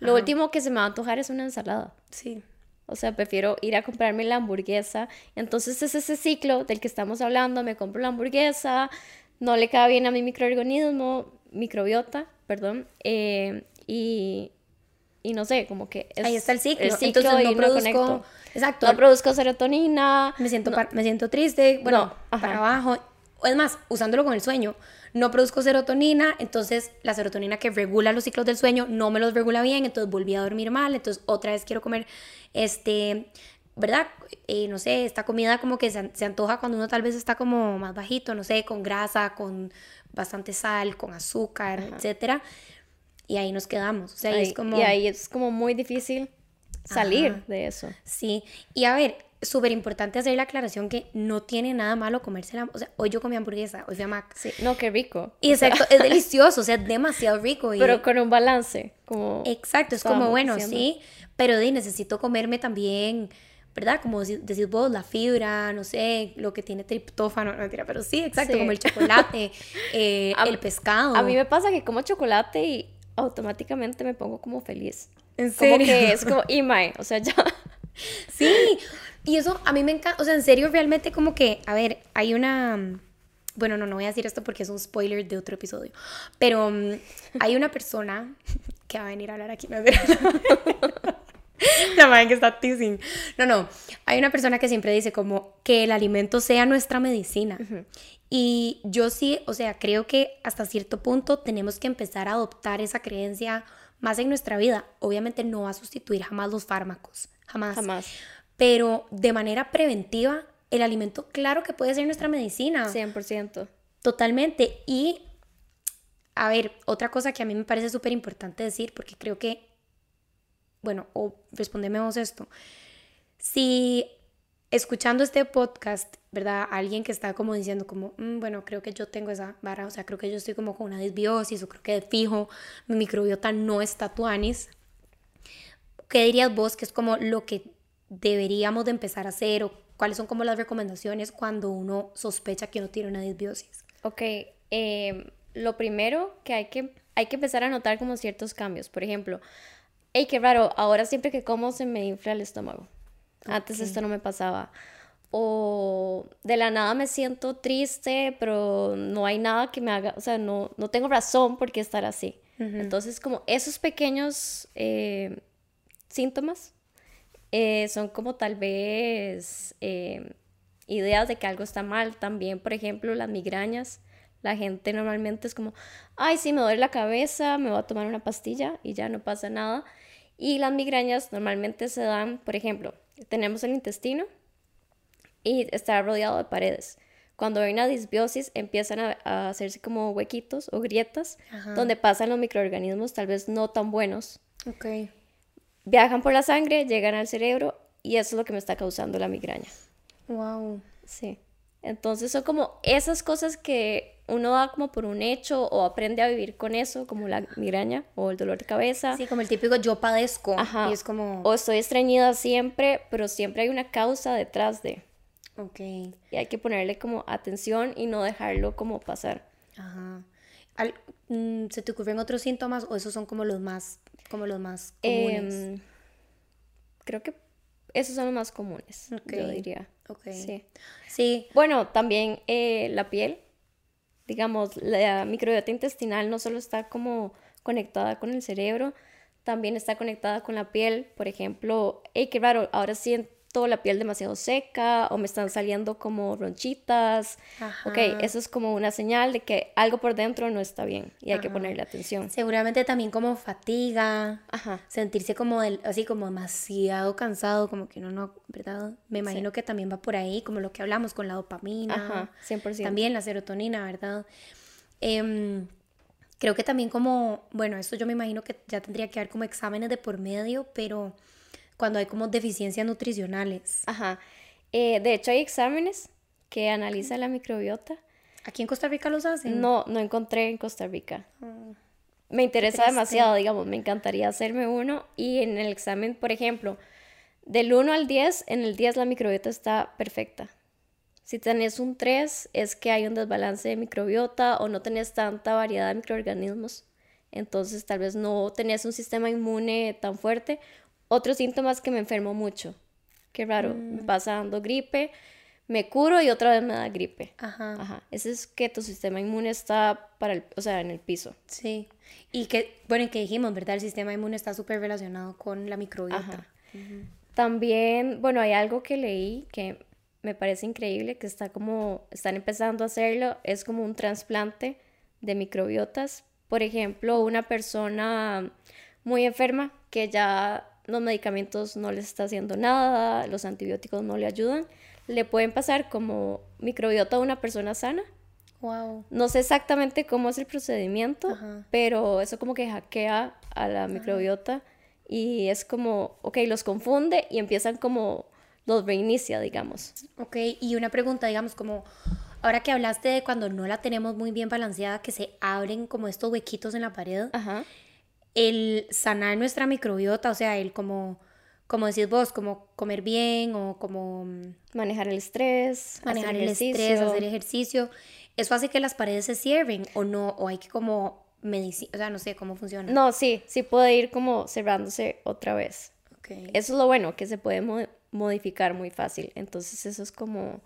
lo último que se me va a antojar es una ensalada. Sí. O sea, prefiero ir a comprarme la hamburguesa. Entonces es ese ciclo del que estamos hablando, me compro la hamburguesa, no le queda bien a mi microorganismo, microbiota, perdón, eh, y y no sé, como que Ahí está el ciclo. el ciclo Entonces no y produzco, conecto. exacto, No produzco serotonina. me siento, me siento triste, bueno, No, para abajo. Es más, usándolo con el sueño, no produzco serotonina, entonces la serotonina que regula los ciclos del sueño no me los regula bien, entonces volví a dormir mal, entonces otra vez quiero comer, este, ¿verdad? Eh, no sé, esta comida como que se, se antoja cuando uno tal vez está como más bajito, no sé, con grasa, con bastante sal, con azúcar, etcétera. Y ahí nos quedamos. O sea, ahí Ahí- es como... Y ahí es como muy difícil salir Ajá. de eso. Sí, y a ver, súper importante hacer la aclaración que no tiene nada malo comérsela. O sea, hoy yo comí hamburguesa, hoy fui a Mac. Sí, no, qué rico. Y exacto, es delicioso, o sea, es demasiado rico. Y, Pero con un balance, como... exacto, es como, bueno, diciendo. sí, pero de, necesito comerme también, ¿verdad? Como decís vos, la fibra, no sé, lo que tiene triptófano, no mentira, pero sí, exacto, Sí. como el chocolate, eh, A- el pescado. A mí me pasa que como chocolate y automáticamente me pongo como feliz. ¿En Como serio? que es como, y mae, o sea, ya... Sí, y eso a mí me encanta, o sea, en serio, realmente como que, a ver, hay una, bueno, no, no voy a decir esto porque es un spoiler de otro episodio, pero mm, hay una persona que va a venir a hablar aquí, no. La madre que está teasing. No, no, hay una persona que siempre dice como que el alimento sea nuestra medicina. Y yo sí, o sea, creo que hasta cierto punto tenemos que empezar a adoptar esa creencia más en nuestra vida. Obviamente no va a sustituir jamás los fármacos, jamás. Jamás. Pero de manera preventiva, el alimento, claro que puede ser nuestra medicina. 100%. Totalmente. Y, a ver, otra cosa que a mí me parece súper importante decir, porque creo que, bueno, o respondeme vos esto. Si escuchando este podcast, ¿verdad? Alguien que está como diciendo como, "Mm, bueno, creo que yo tengo esa vara, o sea, creo que yo estoy como con una disbiosis, o creo que de fijo mi microbiota no está tuanis. ¿Qué dirías vos que es como lo que deberíamos de empezar a hacer o cuáles son como las recomendaciones cuando uno sospecha que uno tiene una disbiosis? Ok, em, lo primero que hay que hay que empezar a notar como ciertos cambios. Por ejemplo, hey, qué raro, ahora siempre que como se me infla el estómago. Antes esto no me pasaba. O de la nada me siento triste, pero no hay nada que me haga, o sea, no, no tengo razón por qué estar así. Entonces, como esos pequeños eh, síntomas eh, son como tal vez eh, ideas de que algo está mal. También, por ejemplo, las migrañas. La gente normalmente es como, ay, sí, me duele la cabeza, me voy a tomar una pastilla y ya no pasa nada. Y las migrañas normalmente se dan, por ejemplo, tenemos el intestino y está rodeado de paredes. Cuando hay una disbiosis empiezan a, a hacerse como huequitos o grietas Ajá. donde pasan los microorganismos tal vez no tan buenos Ok. Viajan por la sangre, llegan al cerebro y eso es lo que me está causando la migraña. Wow. Sí. Entonces son como esas cosas que uno da como por un hecho o aprende a vivir con eso, como la migraña o el dolor de cabeza. Sí, como el típico yo padezco. Ajá. Y es como, O estoy estreñida siempre, pero siempre hay una causa detrás de. ok. Y hay que ponerle como atención y no dejarlo como pasar. Ajá. Mm, ¿Se te ocurren otros síntomas o esos son como los más, como los más comunes? Em, creo que esos son los más comunes, yo diría. Sí. Sí. Bueno, también eh, la piel, digamos, la microbiota intestinal no solo está como conectada con el cerebro, también está conectada con la piel. Por ejemplo, hey, qué raro, ahora siento la piel demasiado seca o me están saliendo como ronchitas. Ajá. Ok, eso es como una señal de que algo por dentro no está bien y hay que Ajá. ponerle atención. Seguramente también como fatiga, Ajá. sentirse como del- así como demasiado cansado, como que uno no, ¿verdad? Me imagino que también va por ahí, como lo que hablamos con la dopamina. Ajá, 100%. También la serotonina, ¿verdad? Em, creo que también como, bueno, esto yo me imagino que ya tendría que haber como exámenes de por medio, pero cuando hay como deficiencias nutricionales. Ajá. Eh, de hecho, hay exámenes que analizan la microbiota. ¿Aquí en Costa Rica los hacen? No, no encontré en Costa Rica. Mm. Me interesa demasiado, digamos, me encantaría hacerme uno y en el examen, por ejemplo, del 1 al 10, en el 10 la microbiota está perfecta. Si tenés un 3 es que hay un desbalance de microbiota o no tenés tanta variedad de microorganismos, entonces tal vez no tenés un sistema inmune tan fuerte. Otros síntomas que me enfermo mucho, qué raro, me pasa dando gripe, me curo y otra vez me da gripe. Ajá. Ajá. Ese es que tu sistema inmune está para el, o sea, en el piso. Sí. Y que, bueno, y que dijimos, ¿verdad? El sistema inmune está súper relacionado con la microbiota. Ajá. También, bueno, hay algo que leí que me parece increíble, que está como, están empezando a hacerlo, es como un trasplante de microbiotas. Por ejemplo, una persona muy enferma que ya los medicamentos no les está haciendo nada, los antibióticos no le ayudan, le pueden pasar como microbiota a una persona sana. Wow. No sé exactamente cómo es el procedimiento, pero eso como que hackea a la microbiota y es como, ok, los confunde y empiezan como, los reinicia, digamos. Ok, y una pregunta, digamos, como, ahora que hablaste de cuando no la tenemos muy bien balanceada, que se abren como estos huequitos en la pared, Ajá. El sanar nuestra microbiota, o sea, el como, como decís vos, como comer bien o como mm, Manejar el estrés, manejar el ejercicio. estrés, hacer ejercicio, eso hace que las paredes se cierren o no, o hay que como medicina, o sea, no sé cómo funciona. No, sí, sí puede ir como cerrándose otra vez. Ok. Eso es lo bueno, que se puede mo- modificar muy fácil. Entonces eso es como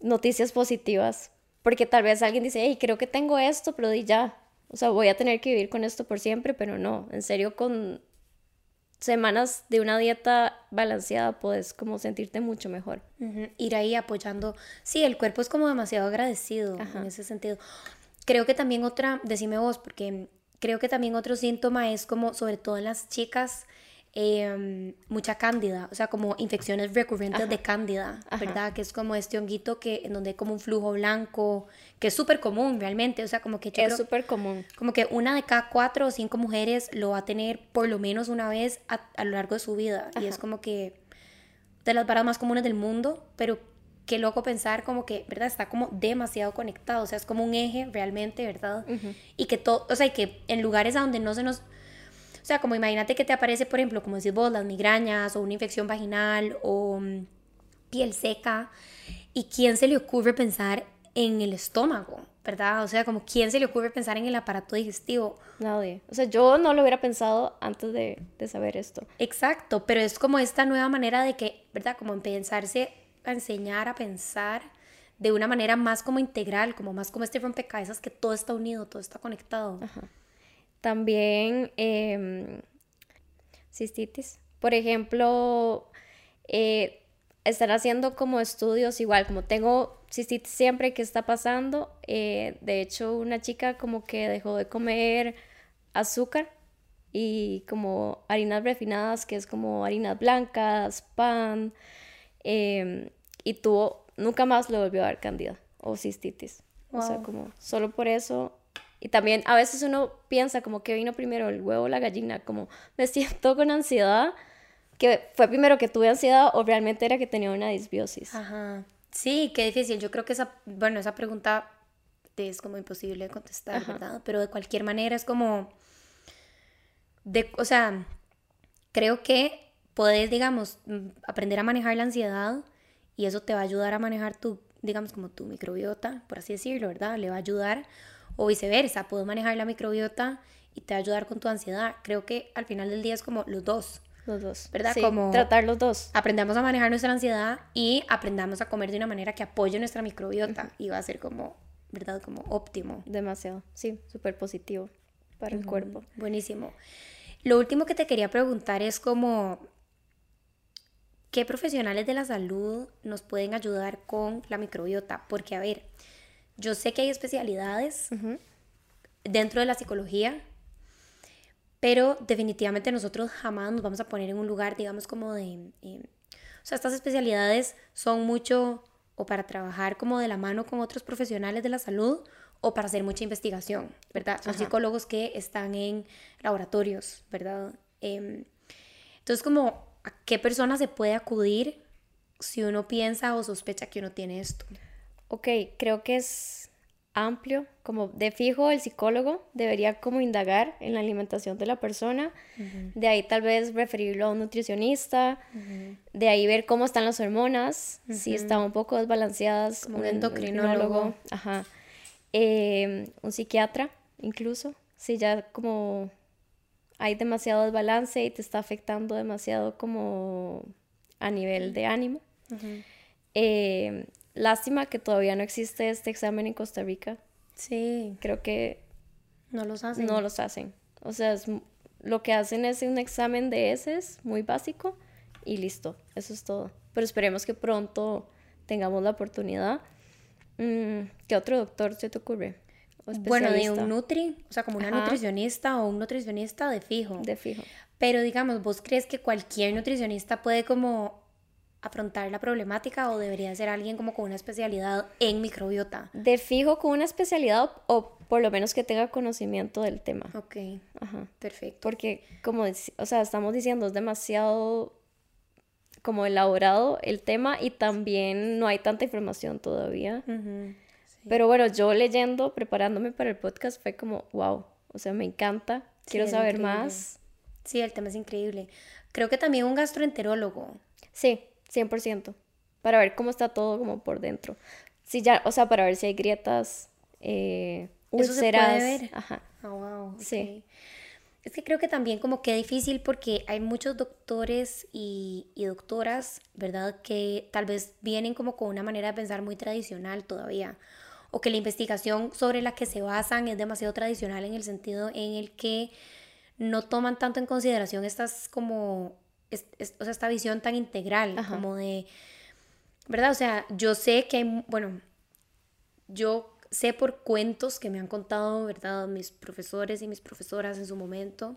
noticias positivas. Porque tal vez alguien dice, hey, creo que tengo esto, pero di ya. O sea, voy a tener que vivir con esto por siempre, pero no. En serio, con semanas de una dieta balanceada puedes como sentirte mucho mejor. Ir ahí apoyando. Sí, el cuerpo es como demasiado agradecido en ese sentido. Creo que también otra, decime vos, porque creo que también otro síntoma es como, sobre todo en las chicas, em, mucha cándida, o sea, como infecciones recurrentes de cándida, ¿verdad? Que es como este honguito que, en donde hay como un flujo blanco, que es súper común realmente, o sea, como que yo es súper común. como que una de cada cuatro o cinco mujeres lo va a tener por lo menos una vez a, a lo largo de su vida. Y es como que de las varas más comunes del mundo, pero qué loco pensar como que, ¿verdad? Está como demasiado conectado, o sea, es como un eje realmente, ¿verdad? Y que todo, o sea, y que en lugares a donde no se nos... O sea, como imagínate que te aparece, por ejemplo, como decís vos, las migrañas o una infección vaginal o mm, piel seca. ¿Y quién se le ocurre pensar en el estómago, verdad? O sea, como quién se le ocurre pensar en el aparato digestivo. Nadie. O sea, yo no lo hubiera pensado antes de, de saber esto. Exacto, pero es como esta nueva manera de que, ¿verdad? Como a enseñar a pensar de una manera más como integral, como más como este rompecabezas que todo está unido, todo está conectado. También em, cistitis. Por ejemplo, eh, están haciendo como estudios igual, como tengo cistitis siempre, ¿qué está pasando? Eh, de hecho, una chica como que dejó de comer azúcar y como harinas refinadas, que es como harinas blancas, pan, em, y tuvo, nunca más le volvió a dar candida o cistitis. O sea, como solo por eso. Y también a veces uno piensa como que vino primero el huevo o la gallina, como me siento con ansiedad, que fue primero que tuve ansiedad o realmente era que tenía una disbiosis. Ajá. Sí, qué difícil. Yo creo que esa, bueno, esa pregunta es como imposible de contestar, ¿verdad? Pero de cualquier manera es como, de, o sea, creo que puedes, digamos, mm, aprender a manejar la ansiedad y eso te va a ayudar a manejar tu, digamos, como tu microbiota, por así decirlo, ¿verdad? Le va a ayudar o viceversa, puedes manejar la microbiota y te va a ayudar con tu ansiedad. Creo que al final del día es como los dos. Los dos. ¿Verdad? Sí, Como- tratar los dos. aprendamos a manejar nuestra ansiedad y aprendamos a comer de una manera que apoye nuestra microbiota y va a ser como, ¿verdad? Como óptimo. Demasiado. Sí, súper positivo para el cuerpo. Buenísimo. Lo último que te quería preguntar es como, ¿qué profesionales de la salud nos pueden ayudar con la microbiota? Porque, a ver, yo sé que hay especialidades dentro de la psicología, pero definitivamente nosotros jamás nos vamos a poner en un lugar, digamos, como de... eh, o sea, estas especialidades son mucho o para trabajar como de la mano con otros profesionales de la salud o para hacer mucha investigación, ¿verdad? Son psicólogos que están en laboratorios, ¿verdad? Em, entonces, como, ¿a qué persona se puede acudir si uno piensa o sospecha que uno tiene esto? Ok, creo que es amplio, como de fijo el psicólogo debería como indagar en la alimentación de la persona, de ahí tal vez referirlo a un nutricionista, de ahí ver cómo están las hormonas, si están un poco desbalanceadas, Como un endocrinólogo. ajá, Eh, un psiquiatra incluso, si ya como hay demasiado desbalance y te está afectando demasiado como a nivel de ánimo. Eh, lástima que todavía no existe este examen en Costa Rica. Sí. Creo que no los hacen. No los hacen. O sea, lo que hacen es un examen de heces muy básico y listo. Eso es todo. Pero esperemos que pronto tengamos la oportunidad. Mm, ¿Qué otro doctor se te ocurre? bueno, de un nutri, o sea, como una nutricionista o un nutricionista de fijo. De fijo. Pero digamos, ¿vos crees que cualquier nutricionista puede como afrontar la problemática o debería ser alguien como con una especialidad en microbiota? De fijo con una especialidad o por lo menos que tenga conocimiento del tema. Ok. Ajá. Perfecto. Porque como, o sea, estamos diciendo, es demasiado como elaborado el tema y también no hay tanta información todavía. Pero bueno, yo leyendo, preparándome para el podcast, fue como, wow, o sea, me encanta, quiero saber más. Sí, el tema es increíble. Creo que también un gastroenterólogo. Sí, 100%, para ver cómo está todo como por dentro. Sí, ya, o sea, para ver si hay grietas, eh, Eso se puede ver. Ajá. Oh, wow. Sí. Es que creo que también como que difícil porque hay muchos doctores y, y, doctoras, ¿verdad? Que tal vez vienen como con una manera de pensar muy tradicional todavía. O que la investigación sobre la que se basan es demasiado tradicional en el sentido en el que no toman tanto en consideración estas como, o sea, esta visión tan integral, como de, ¿verdad? O sea, yo sé que hay, bueno, yo sé por cuentos que me han contado, ¿verdad? Mis profesores y mis profesoras en su momento,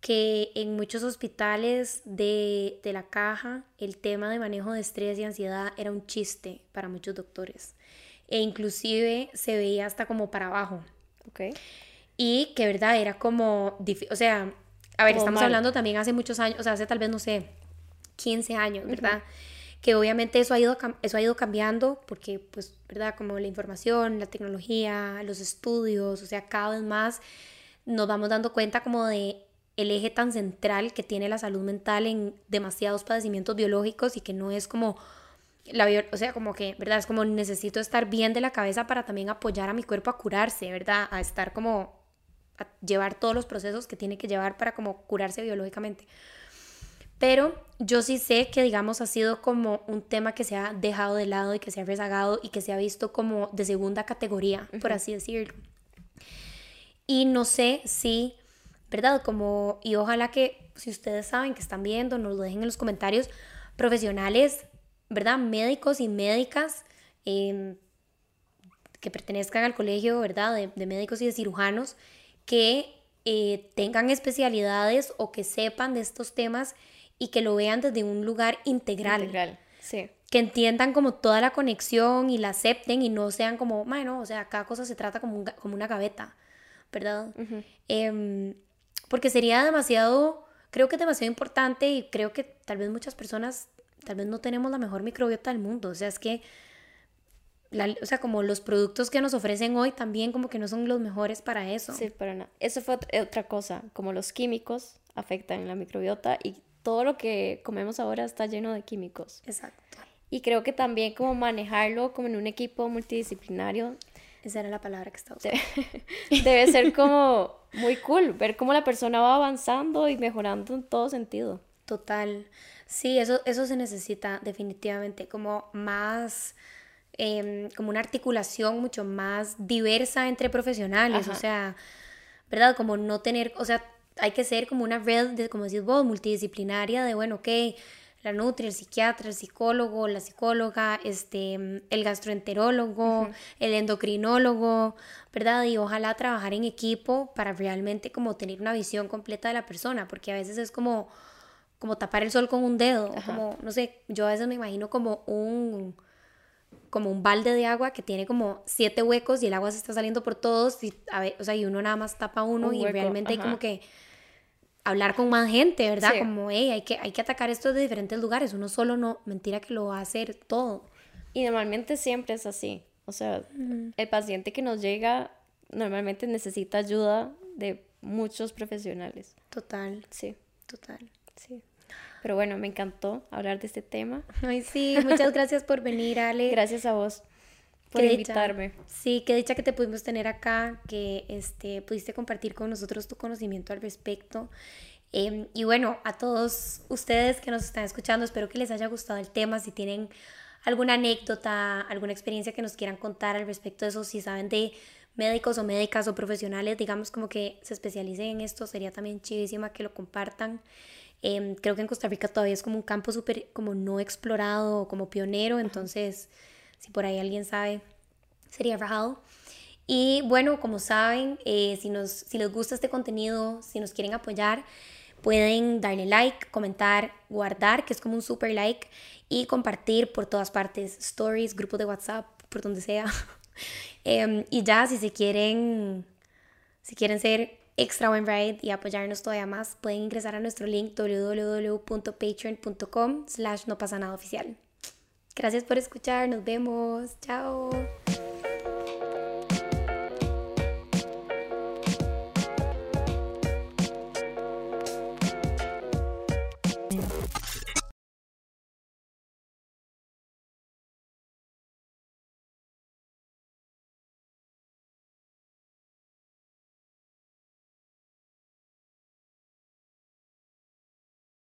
que en muchos hospitales de, la caja el tema de manejo de estrés y ansiedad era un chiste para muchos doctores. E inclusive se veía hasta como para abajo. Okay. Y que, ¿verdad? Era como, o sea, a ver, estamos hablando también hace muchos años, o sea, hace tal vez, no sé, 15 años, ¿verdad? que obviamente eso ha, ido, eso ha ido cambiando porque, pues, ¿verdad? Como la información, la tecnología, los estudios, o sea, cada vez más nos vamos dando cuenta como de el eje tan central que tiene la salud mental en demasiados padecimientos biológicos y que no es como la o sea, como que, ¿verdad? Es como necesito estar bien de la cabeza para también apoyar a mi cuerpo a curarse, ¿verdad? A estar como a llevar todos los procesos que tiene que llevar para como curarse biológicamente. Pero yo sí sé que, digamos, ha sido como un tema que se ha dejado de lado y que se ha rezagado y que se ha visto como de segunda categoría, por así decirlo. Y no sé si, ¿verdad? Como, y ojalá que si ustedes saben que están viendo, nos lo dejen en los comentarios, profesionales, ¿verdad? Médicos y médicas em, que pertenezcan al colegio, ¿verdad? De, médicos y de cirujanos que eh, tengan especialidades o que sepan de estos temas y que lo vean desde un lugar integral. Integral, sí. Que entiendan como toda la conexión y la acepten y no sean como, bueno, o sea, cada cosa se trata como, como una gaveta, ¿verdad? Em, porque sería demasiado, creo que es demasiado importante y creo que tal vez muchas personas, tal vez no tenemos la mejor microbiota del mundo, o sea, es que... o sea, como los productos que nos ofrecen hoy también como que no son los mejores para eso. Sí, para nada. Eso fue otra cosa, como los químicos afectan la microbiota y todo lo que comemos ahora está lleno de químicos. Exacto. Y creo que también como manejarlo como en un equipo multidisciplinario. Esa era la palabra que estaba usando. Debe ser como muy cool, ver cómo la persona va avanzando y mejorando en todo sentido. Total. Sí, eso, eso se necesita definitivamente, como más, em, como una articulación mucho más diversa entre profesionales, o sea, ¿verdad? Como no tener, o sea, hay que ser como una red, de, como decís vos, multidisciplinaria de, bueno, ok, la nutri, el psiquiatra, el psicólogo, la psicóloga, este, el gastroenterólogo, el endocrinólogo, ¿verdad? Y ojalá trabajar en equipo para realmente como tener una visión completa de la persona, porque a veces es como, como tapar el sol con un dedo, como, no sé, yo a veces me imagino como un como un balde de agua que tiene como siete huecos y el agua se está saliendo por todos y, a ver, o sea, y uno nada más tapa uno y realmente hay como que hablar con más gente, ¿verdad? Como, hey, hay que, hay que atacar esto de diferentes lugares, uno solo no, mentira que lo va a hacer todo. Y normalmente siempre es así, o sea, el paciente que nos llega normalmente necesita ayuda de muchos profesionales. Total. Sí. Total. Sí. Pero bueno, me encantó hablar de este tema. Ay, sí, muchas gracias por venir, Ale. Gracias a vos por invitarme. Sí, qué dicha que te pudimos tener acá, que este, pudiste compartir con nosotros tu conocimiento al respecto. Em, y bueno, a todos ustedes que nos están escuchando, espero que les haya gustado el tema. Si tienen alguna anécdota, alguna experiencia que nos quieran contar al respecto de eso, si saben de médicos o médicas o profesionales, digamos como que se especialicen en esto, sería también chidísima que lo compartan. Em, creo que en Costa Rica todavía es como un campo súper como no explorado, como pionero, entonces si por ahí alguien sabe, sería rajado. Y bueno, como saben, eh, si, nos, si les gusta este contenido, si nos quieren apoyar, pueden darle like, comentar, guardar, que es como un super like, y compartir por todas partes, stories, grupos de WhatsApp, por donde sea. Em, y ya, si se quieren, si quieren ser extra buen ride y apoyarnos todavía más, pueden ingresar a nuestro link www.patreon.com slash no pasa nada oficial. Gracias por escuchar, nos vemos, chao.